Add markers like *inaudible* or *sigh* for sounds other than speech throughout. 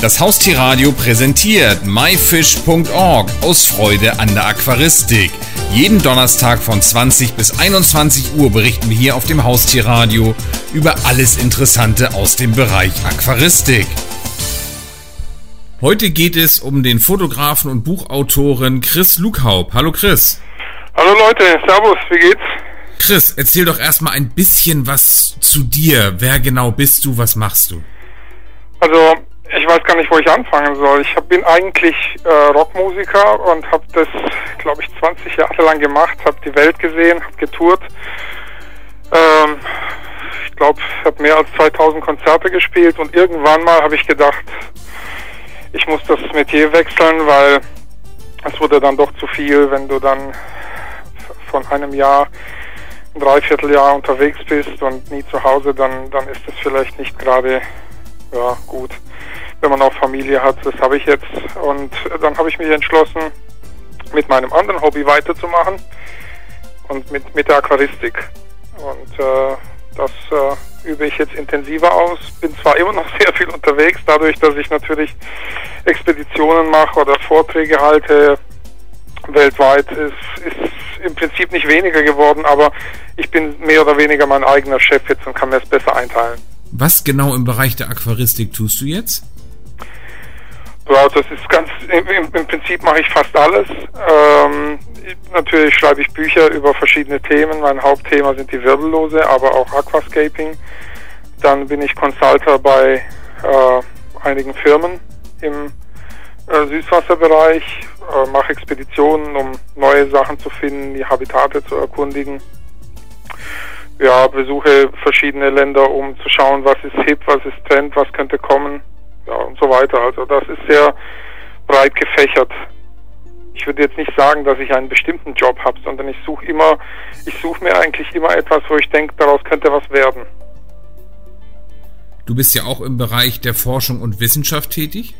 Das Haustierradio präsentiert myfish.org aus Freude an der Aquaristik. Jeden Donnerstag von 20 bis 21 Uhr berichten wir hier auf dem Haustierradio über alles Interessante aus dem Bereich Aquaristik. Heute geht es um den Fotografen und Buchautoren Chris Lukhaub. Hallo Chris. Hallo Leute, Servus, wie geht's? Chris, erzähl doch erstmal ein bisschen was zu dir. Wer genau bist du? Was machst du? Also, ich weiß gar nicht, wo ich anfangen soll. Ich bin eigentlich äh, Rockmusiker und habe das, glaube ich, 20 Jahre lang gemacht, habe die Welt gesehen, habe getourt. Ähm, ich glaube, ich habe mehr als 2000 Konzerte gespielt und irgendwann mal habe ich gedacht, ich muss das Metier wechseln, weil es wurde dann doch zu viel, wenn du dann von einem Jahr ein Dreivierteljahr unterwegs bist und nie zu Hause, dann, dann ist das vielleicht nicht gerade ja, gut, wenn man auch Familie hat. Das habe ich jetzt. Und dann habe ich mich entschlossen, mit meinem anderen Hobby weiterzumachen und mit, mit der Aquaristik. Und äh, das äh, übe ich jetzt intensiver aus. Bin zwar immer noch *laughs* sehr viel unterwegs, dadurch, dass ich natürlich Expeditionen mache oder Vorträge halte weltweit, ist, ist im Prinzip nicht weniger geworden, aber ich bin mehr oder weniger mein eigener Chef jetzt und kann mir es besser einteilen. Was genau im Bereich der Aquaristik tust du jetzt? Ja, das ist ganz, im, im Prinzip mache ich fast alles. Ähm, natürlich schreibe ich Bücher über verschiedene Themen. Mein Hauptthema sind die Wirbellose, aber auch Aquascaping. Dann bin ich Consulter bei äh, einigen Firmen im äh, Süßwasserbereich, äh, mache Expeditionen, um neue Sachen zu finden, die Habitate zu erkundigen. Ja, besuche verschiedene Länder, um zu schauen, was ist hip, was ist Trend, was könnte kommen, ja und so weiter. Also das ist sehr breit gefächert. Ich würde jetzt nicht sagen, dass ich einen bestimmten Job habe, sondern ich suche immer, ich suche mir eigentlich immer etwas, wo ich denke, daraus könnte was werden. Du bist ja auch im Bereich der Forschung und Wissenschaft tätig?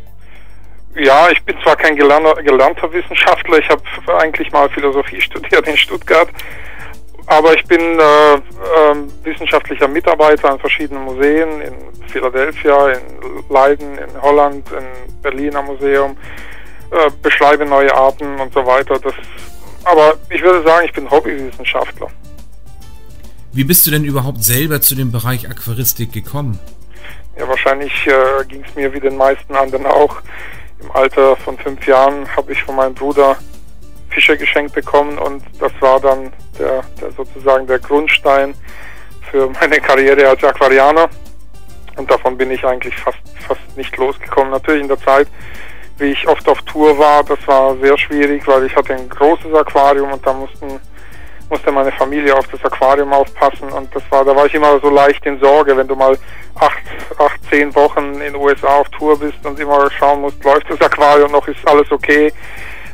Ja, ich bin zwar kein gelernter, gelernter Wissenschaftler, ich habe eigentlich mal Philosophie *laughs* studiert in Stuttgart, aber ich bin äh, äh, wissenschaftlicher Mitarbeiter an verschiedenen Museen in Philadelphia, in Leiden, in Holland, in Berliner Museum, äh, beschreibe neue Arten und so weiter. Das, aber ich würde sagen, ich bin Hobbywissenschaftler. Wie bist du denn überhaupt selber zu dem Bereich Aquaristik gekommen? Ja, wahrscheinlich äh, ging es mir wie den meisten anderen auch. Im Alter von fünf Jahren habe ich von meinem Bruder Fische geschenkt bekommen und das war dann der, der sozusagen der Grundstein für meine Karriere als Aquarianer. Und davon bin ich eigentlich fast, fast nicht losgekommen. Natürlich in der Zeit, wie ich oft auf Tour war, das war sehr schwierig, weil ich hatte ein großes Aquarium und da mussten musste meine Familie auf das Aquarium aufpassen und das war, da war ich immer so leicht in Sorge, wenn du mal acht, acht, zehn Wochen in den USA auf Tour bist und immer schauen musst, läuft das Aquarium noch, ist alles okay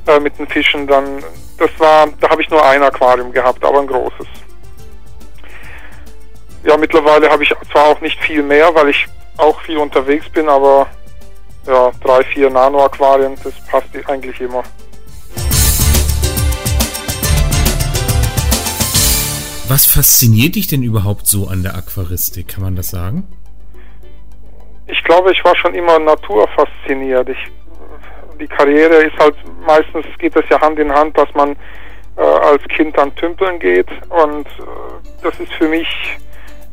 äh, mit den Fischen, dann, das war, da habe ich nur ein Aquarium gehabt, aber ein großes. Ja, mittlerweile habe ich zwar auch nicht viel mehr, weil ich auch viel unterwegs bin, aber ja, drei, vier Nano-Aquarien, das passt eigentlich immer. Was fasziniert dich denn überhaupt so an der Aquaristik? Kann man das sagen? Ich glaube, ich war schon immer naturfasziniert. Ich, die Karriere ist halt meistens geht das ja Hand in Hand, dass man äh, als Kind dann tümpeln geht und äh, das ist für mich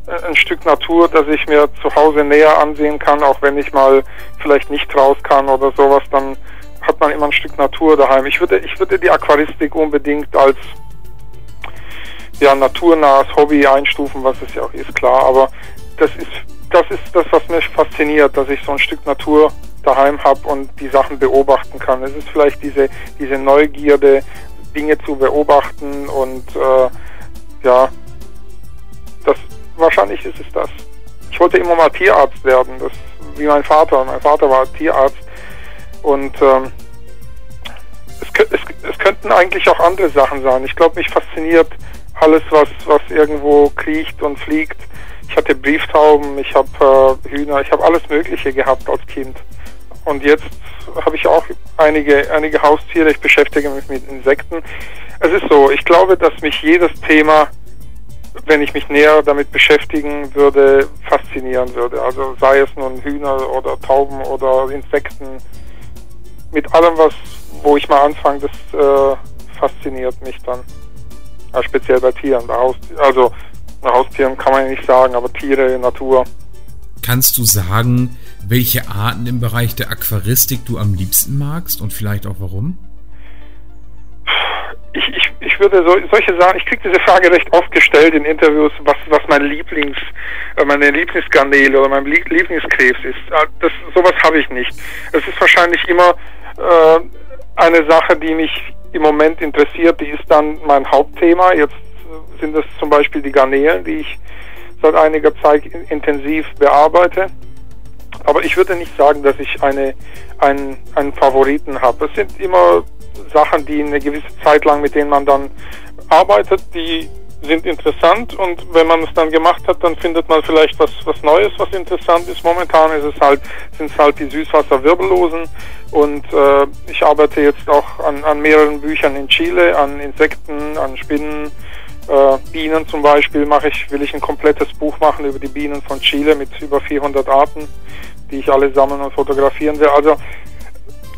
äh, ein Stück Natur, das ich mir zu Hause näher ansehen kann, auch wenn ich mal vielleicht nicht raus kann oder sowas, dann hat man immer ein Stück Natur daheim. Ich würde, ich würde die Aquaristik unbedingt als ja, naturnahes Hobby einstufen, was es ja auch ist, klar. Aber das ist, das ist das, was mich fasziniert, dass ich so ein Stück Natur daheim habe und die Sachen beobachten kann. Es ist vielleicht diese, diese Neugierde, Dinge zu beobachten und äh, ja, das wahrscheinlich ist es das. Ich wollte immer mal Tierarzt werden, das wie mein Vater. Mein Vater war Tierarzt und ähm, es, es, es könnten eigentlich auch andere Sachen sein. Ich glaube, mich fasziniert alles, was, was irgendwo kriecht und fliegt. Ich hatte Brieftauben, ich habe äh, Hühner, ich habe alles Mögliche gehabt als Kind. Und jetzt habe ich auch einige, einige Haustiere, ich beschäftige mich mit Insekten. Es ist so, ich glaube, dass mich jedes Thema wenn ich mich näher damit beschäftigen würde, faszinieren würde. Also sei es nun Hühner oder Tauben oder Insekten, mit allem, was, wo ich mal anfange, das äh, fasziniert mich dann. Ja, speziell bei Tieren, bei Haustieren. Also bei Haustieren kann man ja nicht sagen, aber Tiere, Natur. Kannst du sagen, welche Arten im Bereich der Aquaristik du am liebsten magst und vielleicht auch warum? Ich, ich, ich würde so, solche Sachen, ich kriege diese Frage recht oft gestellt in Interviews, was, was mein Lieblings, äh, meine Lieblingsgarnele oder mein Lieblingskrebs ist. Ah, das, sowas habe ich nicht. Es ist wahrscheinlich immer äh, eine Sache, die mich im Moment interessiert, die ist dann mein Hauptthema. Jetzt sind es zum Beispiel die Garnelen, die ich seit einiger Zeit intensiv bearbeite. Aber ich würde nicht sagen, dass ich eine, einen, einen Favoriten habe. Es sind immer Sachen, die eine gewisse Zeit lang, mit denen man dann arbeitet, die sind interessant und wenn man es dann gemacht hat, dann findet man vielleicht was, was Neues, was interessant ist. Momentan ist es halt, sind es halt die Süßwasserwirbellosen und äh, ich arbeite jetzt auch an, an mehreren Büchern in Chile, an Insekten, an Spinnen, äh, Bienen zum Beispiel mache ich, will ich ein komplettes Buch machen über die Bienen von Chile mit über 400 Arten, die ich alle sammeln und fotografieren will. Also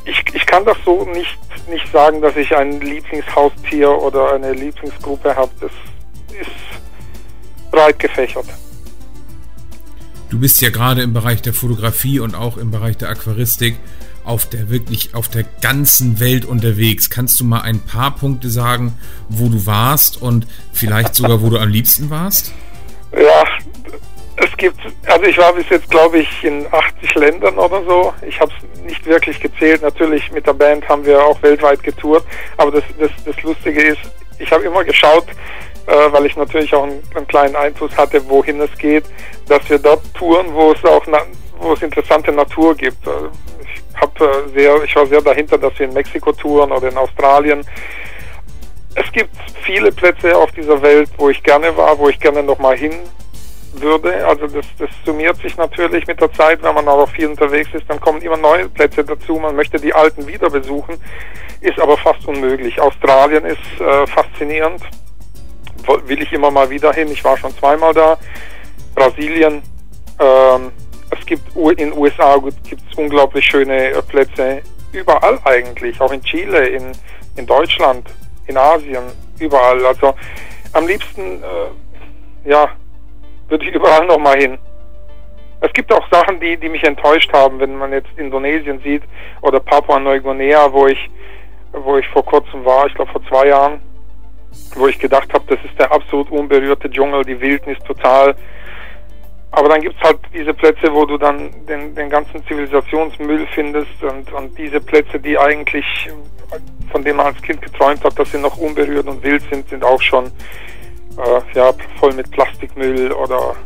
ich, ich kann das so nicht, nicht sagen, dass ich ein Lieblingshaustier oder eine Lieblingsgruppe habe. Das ist breit gefächert. Du bist ja gerade im Bereich der Fotografie und auch im Bereich der Aquaristik auf der wirklich auf der ganzen Welt unterwegs. Kannst du mal ein paar Punkte sagen, wo du warst und vielleicht sogar, wo du am liebsten warst? Ja, gibt, also ich war bis jetzt, glaube ich, in 80 Ländern oder so. Ich habe es nicht wirklich gezählt. Natürlich mit der Band haben wir auch weltweit getourt. Aber das, das, das Lustige ist, ich habe immer geschaut, äh, weil ich natürlich auch einen, einen, kleinen Einfluss hatte, wohin es geht, dass wir dort touren, wo es auch wo es interessante Natur gibt. Also ich hab, äh, sehr, ich war sehr dahinter, dass wir in Mexiko touren oder in Australien. Es gibt viele Plätze auf dieser Welt, wo ich gerne war, wo ich gerne nochmal hin würde. Also das, das summiert sich natürlich mit der Zeit, wenn man auch viel unterwegs ist, dann kommen immer neue Plätze dazu. Man möchte die alten wieder besuchen, ist aber fast unmöglich. Australien ist äh, faszinierend will ich immer mal wieder hin. Ich war schon zweimal da. Brasilien. Ähm, es gibt in USA gibt es unglaublich schöne äh, Plätze. Überall eigentlich. Auch in Chile, in, in Deutschland, in Asien, überall. Also am liebsten, äh, ja, würde ich überall nochmal hin. Es gibt auch Sachen, die, die mich enttäuscht haben, wenn man jetzt Indonesien sieht oder Papua-Neuguinea, wo ich, wo ich vor kurzem war, ich glaube vor zwei Jahren wo ich gedacht habe, das ist der absolut unberührte Dschungel, die Wildnis total. Aber dann gibt es halt diese Plätze, wo du dann den, den ganzen Zivilisationsmüll findest und, und diese Plätze, die eigentlich, von denen man als Kind geträumt hat, dass sie noch unberührt und wild sind, sind auch schon äh, ja, voll mit Plastikmüll oder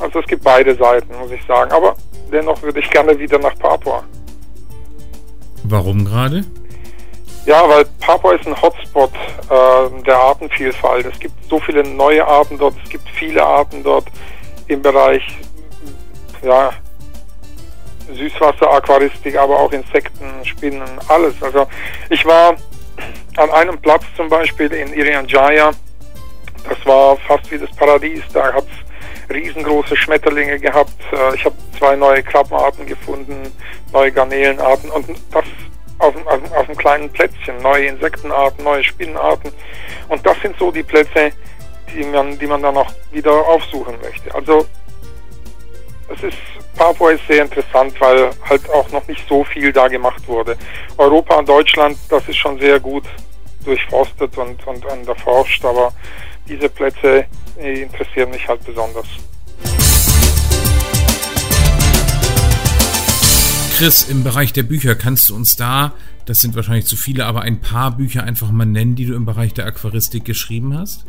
also es gibt beide Seiten, muss ich sagen. Aber dennoch würde ich gerne wieder nach Papua. Warum gerade? Ja, weil Papua ist ein Hotspot äh, der Artenvielfalt. Es gibt so viele neue Arten dort, es gibt viele Arten dort im Bereich ja, Süßwasser-Aquaristik, aber auch Insekten, Spinnen, alles. Also ich war an einem Platz zum Beispiel in Irian Jaya, das war fast wie das Paradies, da hat es riesengroße Schmetterlinge gehabt. Äh, ich habe zwei neue Krabbenarten gefunden, neue Garnelenarten und das auf, auf, auf einem kleinen Plätzchen, neue Insektenarten, neue Spinnenarten. Und das sind so die Plätze, die man, die man dann auch wieder aufsuchen möchte. Also es ist Papua ist sehr interessant, weil halt auch noch nicht so viel da gemacht wurde. Europa und Deutschland, das ist schon sehr gut durchforstet und, und, und erforscht, aber diese Plätze interessieren mich halt besonders. Chris, im Bereich der Bücher, kannst du uns da, das sind wahrscheinlich zu viele, aber ein paar Bücher einfach mal nennen, die du im Bereich der Aquaristik geschrieben hast?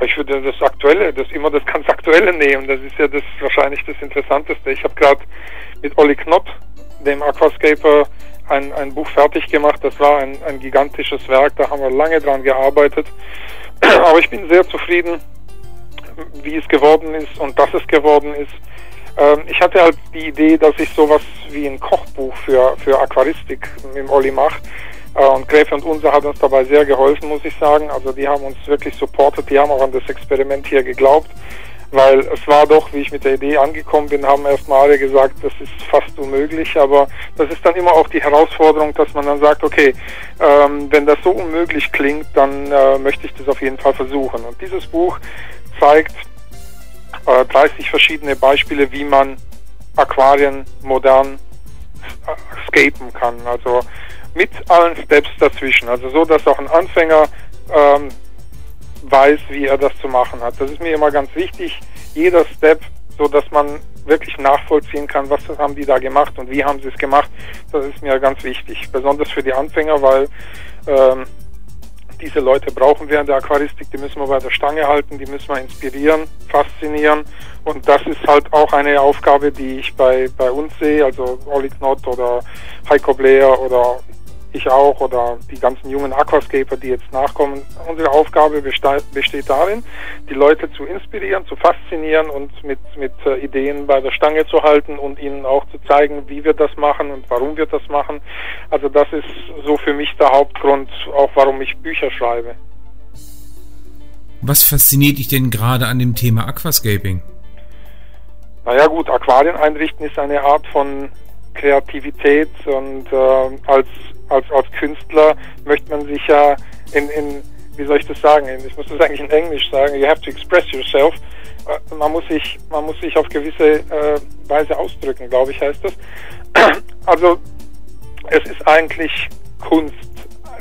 Ich würde das Aktuelle, das immer das ganz Aktuelle nehmen. Das ist ja das wahrscheinlich das Interessanteste. Ich habe gerade mit Olli Knott, dem Aquascaper, ein, ein Buch fertig gemacht. Das war ein, ein gigantisches Werk, da haben wir lange dran gearbeitet. *clears throat* Aber ich bin sehr zufrieden, wie es geworden ist und dass es geworden ist. Ähm, ich hatte halt die Idee, dass ich sowas wie ein Kochbuch für, für Aquaristik dem Olli mache, Äh, und Gräfe und Unser hat uns dabei sehr geholfen, muss ich sagen. Also die haben uns wirklich supportet, die haben auch an das Experiment hier geglaubt, weil es war doch, wie ich mit der Idee angekommen bin, haben erstmal alle gesagt, das ist fast unmöglich, aber das ist dann immer auch die Herausforderung, dass man dann sagt, okay, ähm, wenn das so unmöglich klingt, dann äh, möchte ich das auf jeden Fall versuchen. Und dieses Buch zeigt äh, 30 verschiedene Beispiele, wie man Aquarien modern scapen kann. Also mit allen Steps dazwischen. Also so, dass auch ein Anfänger ähm, weiß, wie er das zu machen hat. Das ist mir immer ganz wichtig. Jeder Step, so dass man wirklich nachvollziehen kann, was haben die da gemacht und wie haben sie es gemacht. Das ist mir ganz wichtig. Besonders für die Anfänger, weil ähm, diese Leute brauchen wir in der Aquaristik, die müssen wir bei der Stange halten, die müssen wir inspirieren, faszinieren. Und das ist halt auch eine Aufgabe, die ich bei, bei uns sehe, also Olli Knott oder Heiko Blair oder ich auch oder die ganzen jungen Aquascaper, die jetzt nachkommen. Unsere Aufgabe besteht darin, die Leute zu inspirieren, zu faszinieren und mit, mit äh, Ideen bei der Stange zu halten und ihnen auch zu zeigen, wie wir das machen und warum wir das machen. Also das ist so für mich der Hauptgrund, auch warum ich Bücher schreibe. Was fasziniert dich denn gerade an dem Thema Aquascaping? Naja gut, Aquarien einrichten ist eine Art von Kreativität und äh, als als, als Künstler möchte man sich ja in, in, wie soll ich das sagen, ich muss das eigentlich in Englisch sagen, you have to express yourself. Äh, man muss sich, man muss sich auf gewisse äh, Weise ausdrücken, glaube ich, heißt das. *clears throat* Also es ist eigentlich Kunst,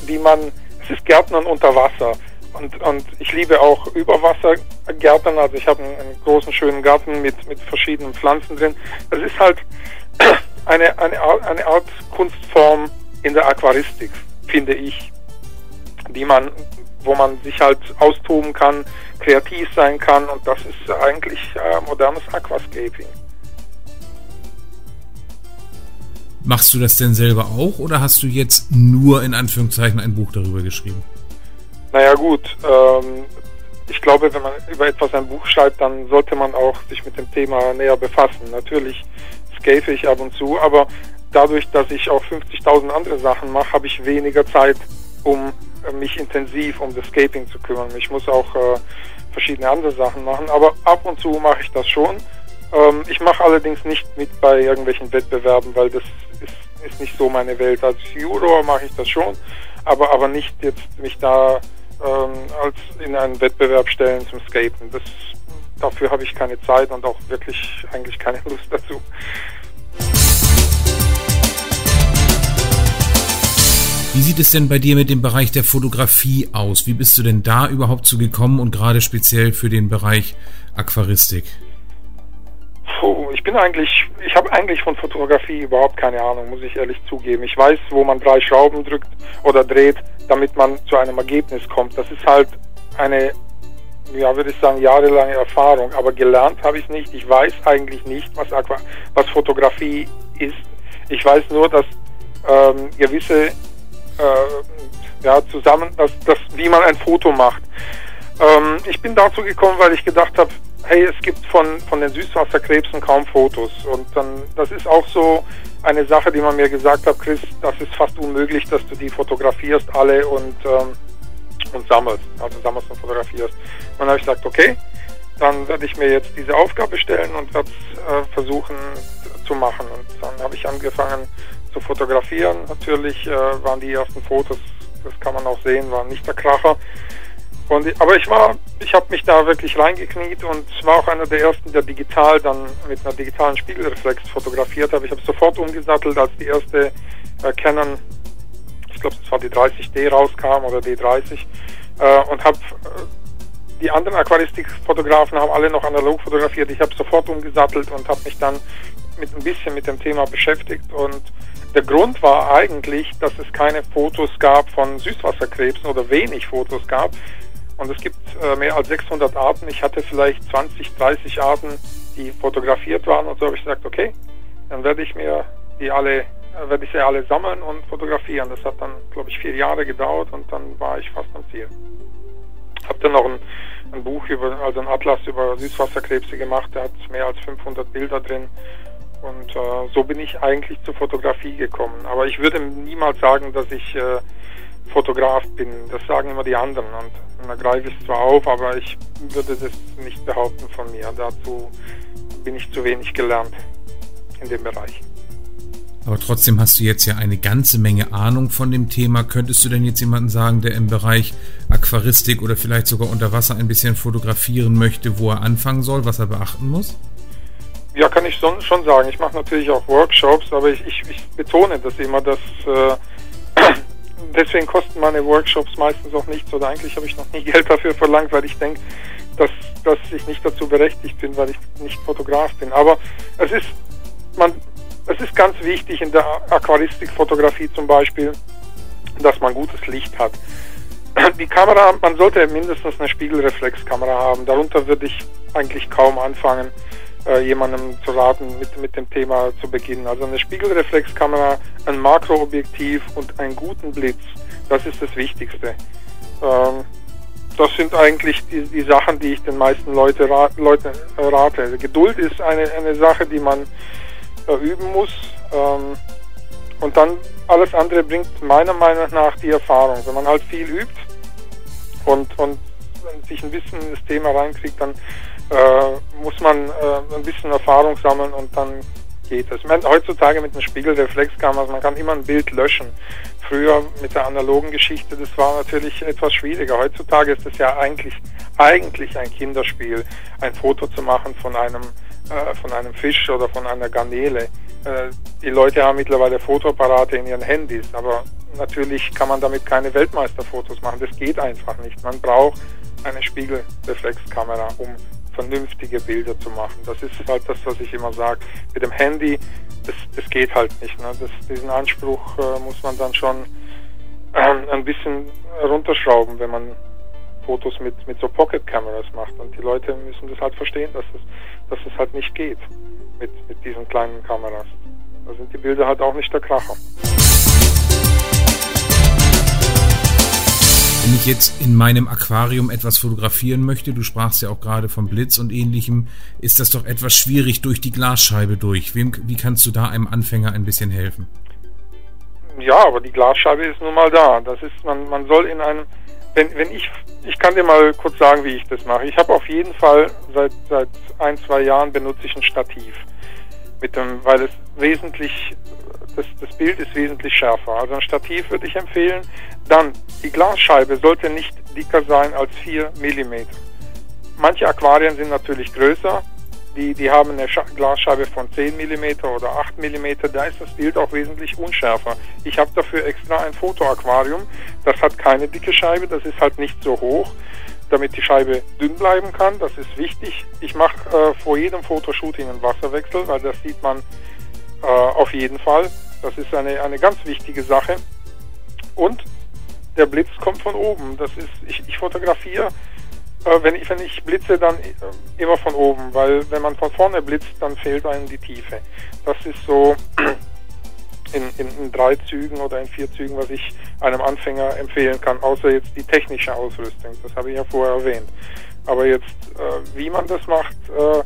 die man, es ist Gärtnern unter Wasser. Und, und ich liebe auch Überwassergärtnern. Also ich habe einen, einen, großen, schönen Garten mit, mit verschiedenen Pflanzen drin. Es ist halt *clears throat* eine, eine, eine Art Kunstform, in der Aquaristik, finde ich, die man, wo man sich halt austoben kann, kreativ sein kann und das ist eigentlich äh, modernes Aquascaping. Machst du das denn selber auch oder hast du jetzt nur in Anführungszeichen ein Buch darüber geschrieben? Naja gut, ähm, ich glaube, wenn man über etwas ein Buch schreibt, dann sollte man auch sich mit dem Thema näher befassen. Natürlich scape ich ab und zu, aber dadurch, dass ich auch 50.000 andere Sachen mache, habe ich weniger Zeit, um äh, mich intensiv um das Scaping zu kümmern. Ich muss auch äh, verschiedene andere Sachen machen, aber ab und zu mache ich das schon. Ähm, ich mache allerdings nicht mit bei irgendwelchen Wettbewerben, weil das ist, ist nicht so meine Welt. Als Juror mache ich das schon, aber, aber nicht jetzt mich da ähm, als in einen Wettbewerb stellen zum Skaten. Das, dafür habe ich keine Zeit und auch wirklich eigentlich keine *laughs* Lust dazu. Wie sieht es denn bei dir mit dem Bereich der Fotografie aus? Wie bist du denn da überhaupt zu gekommen und gerade speziell für den Bereich Aquaristik? Puh, ich bin eigentlich, ich habe eigentlich von Fotografie überhaupt keine Ahnung, muss ich ehrlich zugeben. Ich weiß, wo man drei Schrauben drückt oder dreht, damit man zu einem Ergebnis kommt. Das ist halt eine, ja, würde ich sagen, jahrelange Erfahrung. Aber gelernt habe ich nicht. Ich weiß eigentlich nicht, was, Aqua, was Fotografie ist. Ich weiß nur, dass ähm, gewisse äh, ja, zusammen, das, das, wie man ein Foto macht. Ähm, ich bin dazu gekommen, weil ich gedacht habe, hey, es gibt von, von den Süßwasserkrebsen kaum Fotos. Und dann, das ist auch so eine Sache, die man mir gesagt hat, Chris, das ist fast unmöglich, dass du die fotografierst alle und, ähm, und sammelst. Also sammelst und fotografierst. Und dann habe ich gesagt, okay, dann werde ich mir jetzt diese Aufgabe stellen und werde es äh, versuchen zu machen. Und dann habe ich angefangen, zu fotografieren. Natürlich äh, waren die ersten Fotos, das kann man auch sehen, waren nicht der Kracher. Und, aber ich war, ich habe mich da wirklich reingekniet und war auch einer der ersten, der digital dann mit einer digitalen Spiegelreflex fotografiert habe. Ich habe sofort umgesattelt, als die erste äh, Canon, ich glaube, es war die 30D rauskam oder D30 äh, und habe äh, die anderen Aquaristikfotografen haben alle noch analog fotografiert. Ich habe sofort umgesattelt und habe mich dann mit ein bisschen mit dem Thema beschäftigt und der Grund war eigentlich, dass es keine Fotos gab von Süßwasserkrebsen oder wenig Fotos gab. Und es gibt äh, mehr als 600 Arten. Ich hatte vielleicht 20, 30 Arten, die fotografiert waren. Und so habe ich gesagt, okay, dann werde ich mir die alle, äh, werde ich sie alle sammeln und fotografieren. Das hat dann, glaube ich, vier Jahre gedauert und dann war ich fast am Ziel. Habe dann noch ein, ein Buch über, also ein Atlas über Süßwasserkrebse gemacht. Der hat mehr als 500 Bilder drin Und äh, so bin ich eigentlich zur Fotografie gekommen. Aber ich würde niemals sagen, dass ich äh, Fotograf bin. Das sagen immer die anderen. Und da greife ich zwar auf, aber ich würde das nicht behaupten von mir. Dazu bin ich zu wenig gelernt in dem Bereich. Aber trotzdem hast du jetzt ja eine ganze Menge Ahnung von dem Thema. Könntest du denn jetzt jemanden sagen, der im Bereich Aquaristik oder vielleicht sogar unter Wasser ein bisschen fotografieren möchte, wo er anfangen soll, was er beachten muss? Ja, kann ich schon, sagen. Ich mache natürlich auch Workshops, aber ich, ich, ich betone das immer, dass äh, *clears throat* deswegen kosten meine Workshops meistens auch nichts oder eigentlich habe ich noch nie *laughs* Geld dafür verlangt, weil ich denke, dass, dass ich nicht dazu berechtigt bin, weil ich nicht Fotograf bin. Aber es ist, man, es ist ganz wichtig in der Aquaristikfotografie zum Beispiel, dass man gutes Licht hat. *clears throat* Die Kamera, man sollte mindestens eine Spiegelreflexkamera haben. Darunter würde ich eigentlich kaum anfangen, äh, jemandem zu raten, mit, mit dem Thema zu beginnen. Also eine Spiegelreflexkamera, ein Makroobjektiv und einen guten Blitz, das ist das Wichtigste. Ähm, das sind eigentlich die, die Sachen, die ich den meisten Leute, ra Leute äh, rate. Geduld ist eine, eine Sache, die man äh, üben muss. Ähm, und dann alles andere bringt meiner Meinung nach die Erfahrung. Wenn man halt viel übt und, und sich ein bisschen in das Thema reinkriegt, dann äh, muss man äh, ein bisschen Erfahrung sammeln und dann geht es. Heutzutage mit einem Spiegelreflexkamera, man kann immer ein Bild löschen. Früher mit der analogen Geschichte, das war natürlich etwas schwieriger. Heutzutage ist es ja eigentlich, eigentlich ein Kinderspiel, ein Foto zu machen von einem, äh, von einem Fisch oder von einer Garnele. Äh, die Leute haben mittlerweile Fotoapparate in ihren Handys, aber natürlich kann man damit keine Weltmeisterfotos machen. Das geht einfach nicht. Man braucht eine Spiegelreflexkamera, um vernünftige Bilder zu machen. Das ist halt das, was ich immer sage. Mit dem Handy, das, das geht halt nicht. Ne? Das, diesen Anspruch äh, muss man dann schon äh, ein bisschen runterschrauben, wenn man Fotos mit, mit so Pocket-Cameras macht. Und die Leute müssen das halt verstehen, dass es, dass es halt nicht geht mit, mit diesen kleinen Kameras. Da sind die Bilder halt auch nicht der Kracher. Wenn ich jetzt in meinem Aquarium etwas fotografieren möchte, du sprachst ja auch gerade vom Blitz und ähnlichem, ist das doch etwas schwierig durch die Glasscheibe durch. Wem, wie kannst du da einem Anfänger ein bisschen helfen? Ja, aber die Glasscheibe ist nun mal da. Das ist, man, man soll in einem, wenn, wenn ich, ich kann dir mal kurz sagen, wie ich das mache. Ich habe auf jeden Fall seit, seit ein, zwei Jahren benutze ich ein Stativ. Mit dem, weil es wesentlich das, das Bild ist wesentlich schärfer. Also ein Stativ würde ich empfehlen. Dann, die Glasscheibe sollte nicht dicker sein als 4 mm. Manche Aquarien sind natürlich größer. Die, die haben eine Glasscheibe von 10 mm oder 8 mm. Da ist das Bild auch wesentlich unschärfer. Ich habe dafür extra ein Fotoaquarium. Das hat keine dicke Scheibe, das ist halt nicht so hoch damit die Scheibe dünn bleiben kann. Das ist wichtig. Ich mache äh, vor jedem Fotoshooting einen Wasserwechsel, weil das sieht man äh, auf jeden Fall. Das ist eine, eine ganz wichtige Sache. Und der Blitz kommt von oben. Das ist, ich, ich fotografiere, äh, wenn, ich, wenn ich blitze, dann äh, immer von oben, weil wenn man von vorne blitzt, dann fehlt einem die Tiefe. Das ist so *clears throat* in, in, in drei Zügen oder in vier Zügen, was ich einem Anfänger empfehlen kann, außer jetzt die technische Ausrüstung. Das habe ich ja vorher erwähnt. Aber jetzt, äh, wie man das macht, äh,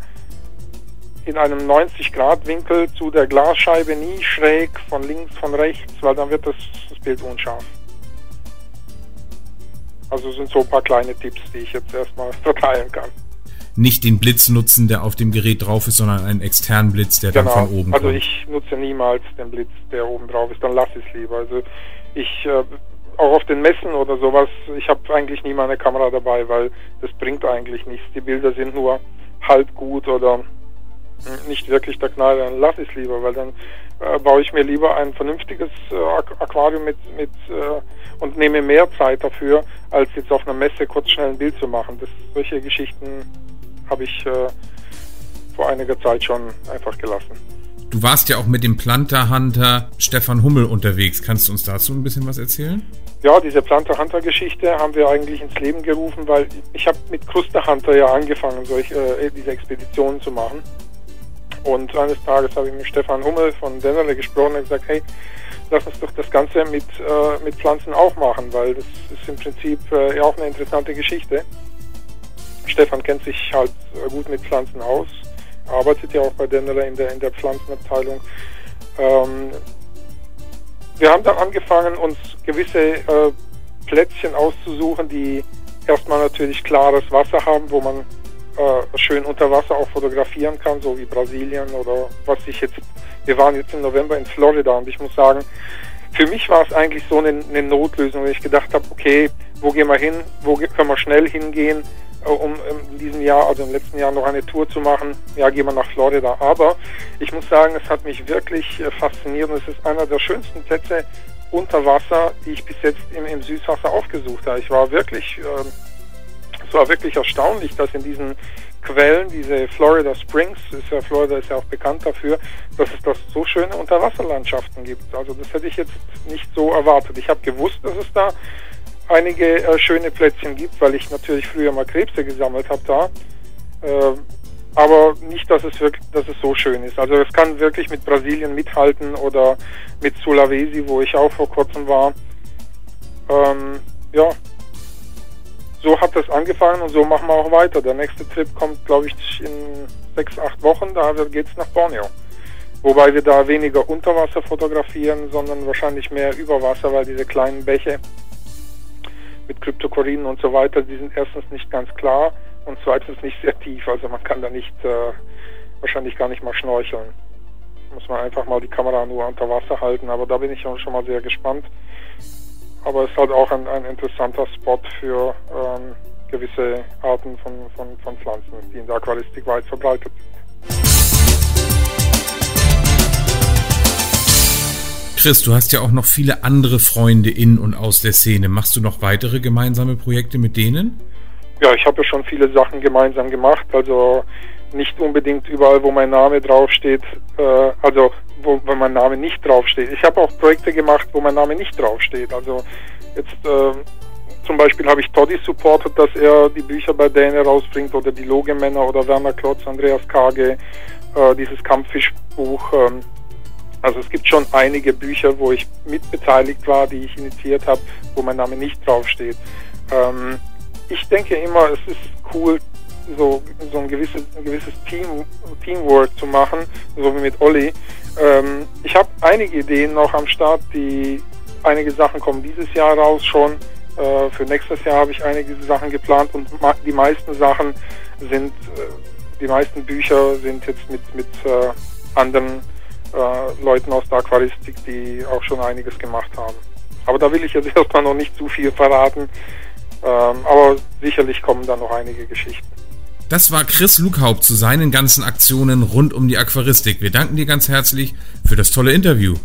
in einem 90-Grad-Winkel zu der Glasscheibe, nie schräg von links, von rechts, weil dann wird das, das Bild unscharf. Also sind so ein paar kleine Tipps, die ich jetzt erstmal *laughs* verteilen kann. Nicht den Blitz nutzen, der auf dem Gerät drauf ist, sondern einen externen Blitz, der genau. dann von oben also kommt. Also ich nutze niemals den Blitz, der oben drauf ist, dann lasse ich es lieber. Also ich äh, auch auf den Messen oder sowas, ich habe eigentlich nie meine Kamera dabei, weil das bringt eigentlich nichts. Die Bilder sind nur halb gut oder nicht wirklich der Knall, dann lasse ich es lieber, weil dann äh, baue ich mir lieber ein vernünftiges äh, Aquarium mit, mit äh, und nehme mehr Zeit dafür, als jetzt auf einer Messe kurz schnell ein Bild zu machen. Das, solche Geschichten habe ich äh, vor einiger Zeit schon einfach gelassen. Du warst ja auch mit dem Planter Hunter Stefan Hummel unterwegs. Kannst du uns dazu ein bisschen was erzählen? Ja, diese Planter Hunter Geschichte haben wir eigentlich ins Leben gerufen, weil ich habe mit Kruster Hunter ja angefangen, solche, äh, diese Expeditionen zu machen. Und eines Tages habe ich mit Stefan Hummel von Dennerle gesprochen und gesagt, hey, lass uns doch das Ganze mit, äh, mit Pflanzen auch machen, weil das ist im Prinzip äh, ja auch eine interessante Geschichte. Stefan kennt sich halt äh, gut mit Pflanzen aus. arbeitet ja auch bei Denneler in der, in der Pflanzenabteilung. Ähm, wir haben dann angefangen, uns gewisse äh, Plätzchen auszusuchen, die erstmal natürlich klares Wasser haben, wo man äh, schön unter Wasser auch fotografieren kann, so wie Brasilien oder was ich jetzt. Wir waren jetzt im November in Florida und ich muss sagen, für mich war es eigentlich so eine, eine Notlösung, wenn ich gedacht habe, okay, wo gehen wir hin, wo können wir schnell hingehen, äh, um in diesem Jahr, also im letzten Jahr noch eine Tour zu machen. Ja, gehen wir nach Florida. Aber ich muss sagen, es hat mich wirklich äh, fasziniert und es ist einer der schönsten Plätze unter Wasser, die ich bis jetzt im, im Süßwasser aufgesucht habe. Ich war wirklich, äh, es war wirklich erstaunlich, dass in diesen Quellen, diese Florida Springs, ist ja, Florida ist ja auch bekannt dafür, dass es da so schöne Unterwasserlandschaften gibt. Also das hätte ich jetzt nicht so erwartet. Ich habe gewusst, dass es da einige äh, schöne Plätzchen gibt, weil ich natürlich früher mal Krebse gesammelt habe da. Äh, aber nicht, dass es wirklich, dass es so schön ist. Also es kann wirklich mit Brasilien mithalten oder mit Sulawesi, wo ich auch vor kurzem war. Ähm, ja, so hat es angefangen und so machen wir auch weiter. Der nächste Trip kommt, glaube ich, in sechs, acht Wochen. Da geht es nach Borneo. Wobei wir da weniger unter Wasser fotografieren, sondern wahrscheinlich mehr über Wasser, weil diese kleinen Bäche mit Kryptokorinen und so weiter, die sind erstens nicht ganz klar und zweitens nicht sehr tief. Also man kann da nicht, äh, wahrscheinlich gar nicht mal schnorcheln. Muss man einfach mal die Kamera nur unter Wasser halten. Aber da bin ich schon mal sehr gespannt. Aber es ist halt auch ein, ein interessanter Spot für ähm, gewisse Arten von, von, von Pflanzen, die in der Aquaristik weit verbreitet sind. Chris, du hast ja auch noch viele andere Freunde in und aus der Szene. Machst du noch weitere gemeinsame Projekte mit denen? Ja, ich habe ja schon viele Sachen gemeinsam gemacht. Also nicht unbedingt überall, wo mein Name draufsteht. Äh, also wo, wo mein Name nicht draufsteht. Ich habe auch Projekte gemacht, wo mein Name nicht draufsteht. Also jetzt äh, zum Beispiel habe ich Toddy supportet, dass er die Bücher bei Däne rausbringt oder die Logemänner oder Werner Klotz, Andreas Kage, äh, dieses Kampffischbuch. Ähm, also es gibt schon einige Bücher, wo ich mitbeteiligt war, die ich initiiert habe, wo mein Name nicht draufsteht. Ähm, ich denke immer, es ist cool, so, so ein gewisses, ein gewisses Team, Teamwork zu machen, so wie mit Olli. Ähm, ich habe einige Ideen noch am Start, die einige Sachen kommen dieses Jahr raus schon. Äh, für nächstes Jahr habe ich einige Sachen geplant und die meisten Sachen sind, äh, die meisten Bücher sind jetzt mit, mit äh, anderen äh, Leuten aus der Aquaristik, die auch schon einiges gemacht haben. Aber da will ich jetzt *laughs* erstmal noch nicht zu viel verraten. Ähm, aber sicherlich kommen da noch einige Geschichten. Das war Chris Lughaupt zu seinen ganzen Aktionen rund um die Aquaristik. Wir danken dir ganz herzlich für das tolle Interview.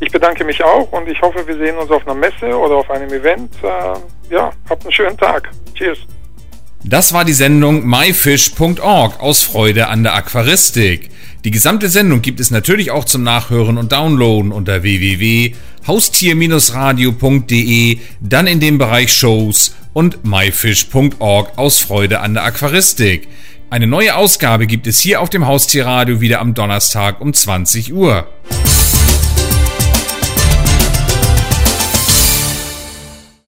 Ich bedanke mich auch und ich hoffe, wir sehen uns auf einer Messe oder auf einem Event. Äh, ja, habt einen schönen Tag. Cheers. Das war die Sendung myfish.org aus Freude an der Aquaristik. Die gesamte Sendung gibt es natürlich auch zum Nachhören und Downloaden unter www.haustier-radio.de, dann in dem Bereich Shows und myfish.org aus Freude an der Aquaristik. Eine neue Ausgabe gibt es hier auf dem Haustierradio wieder am Donnerstag um 20 Uhr.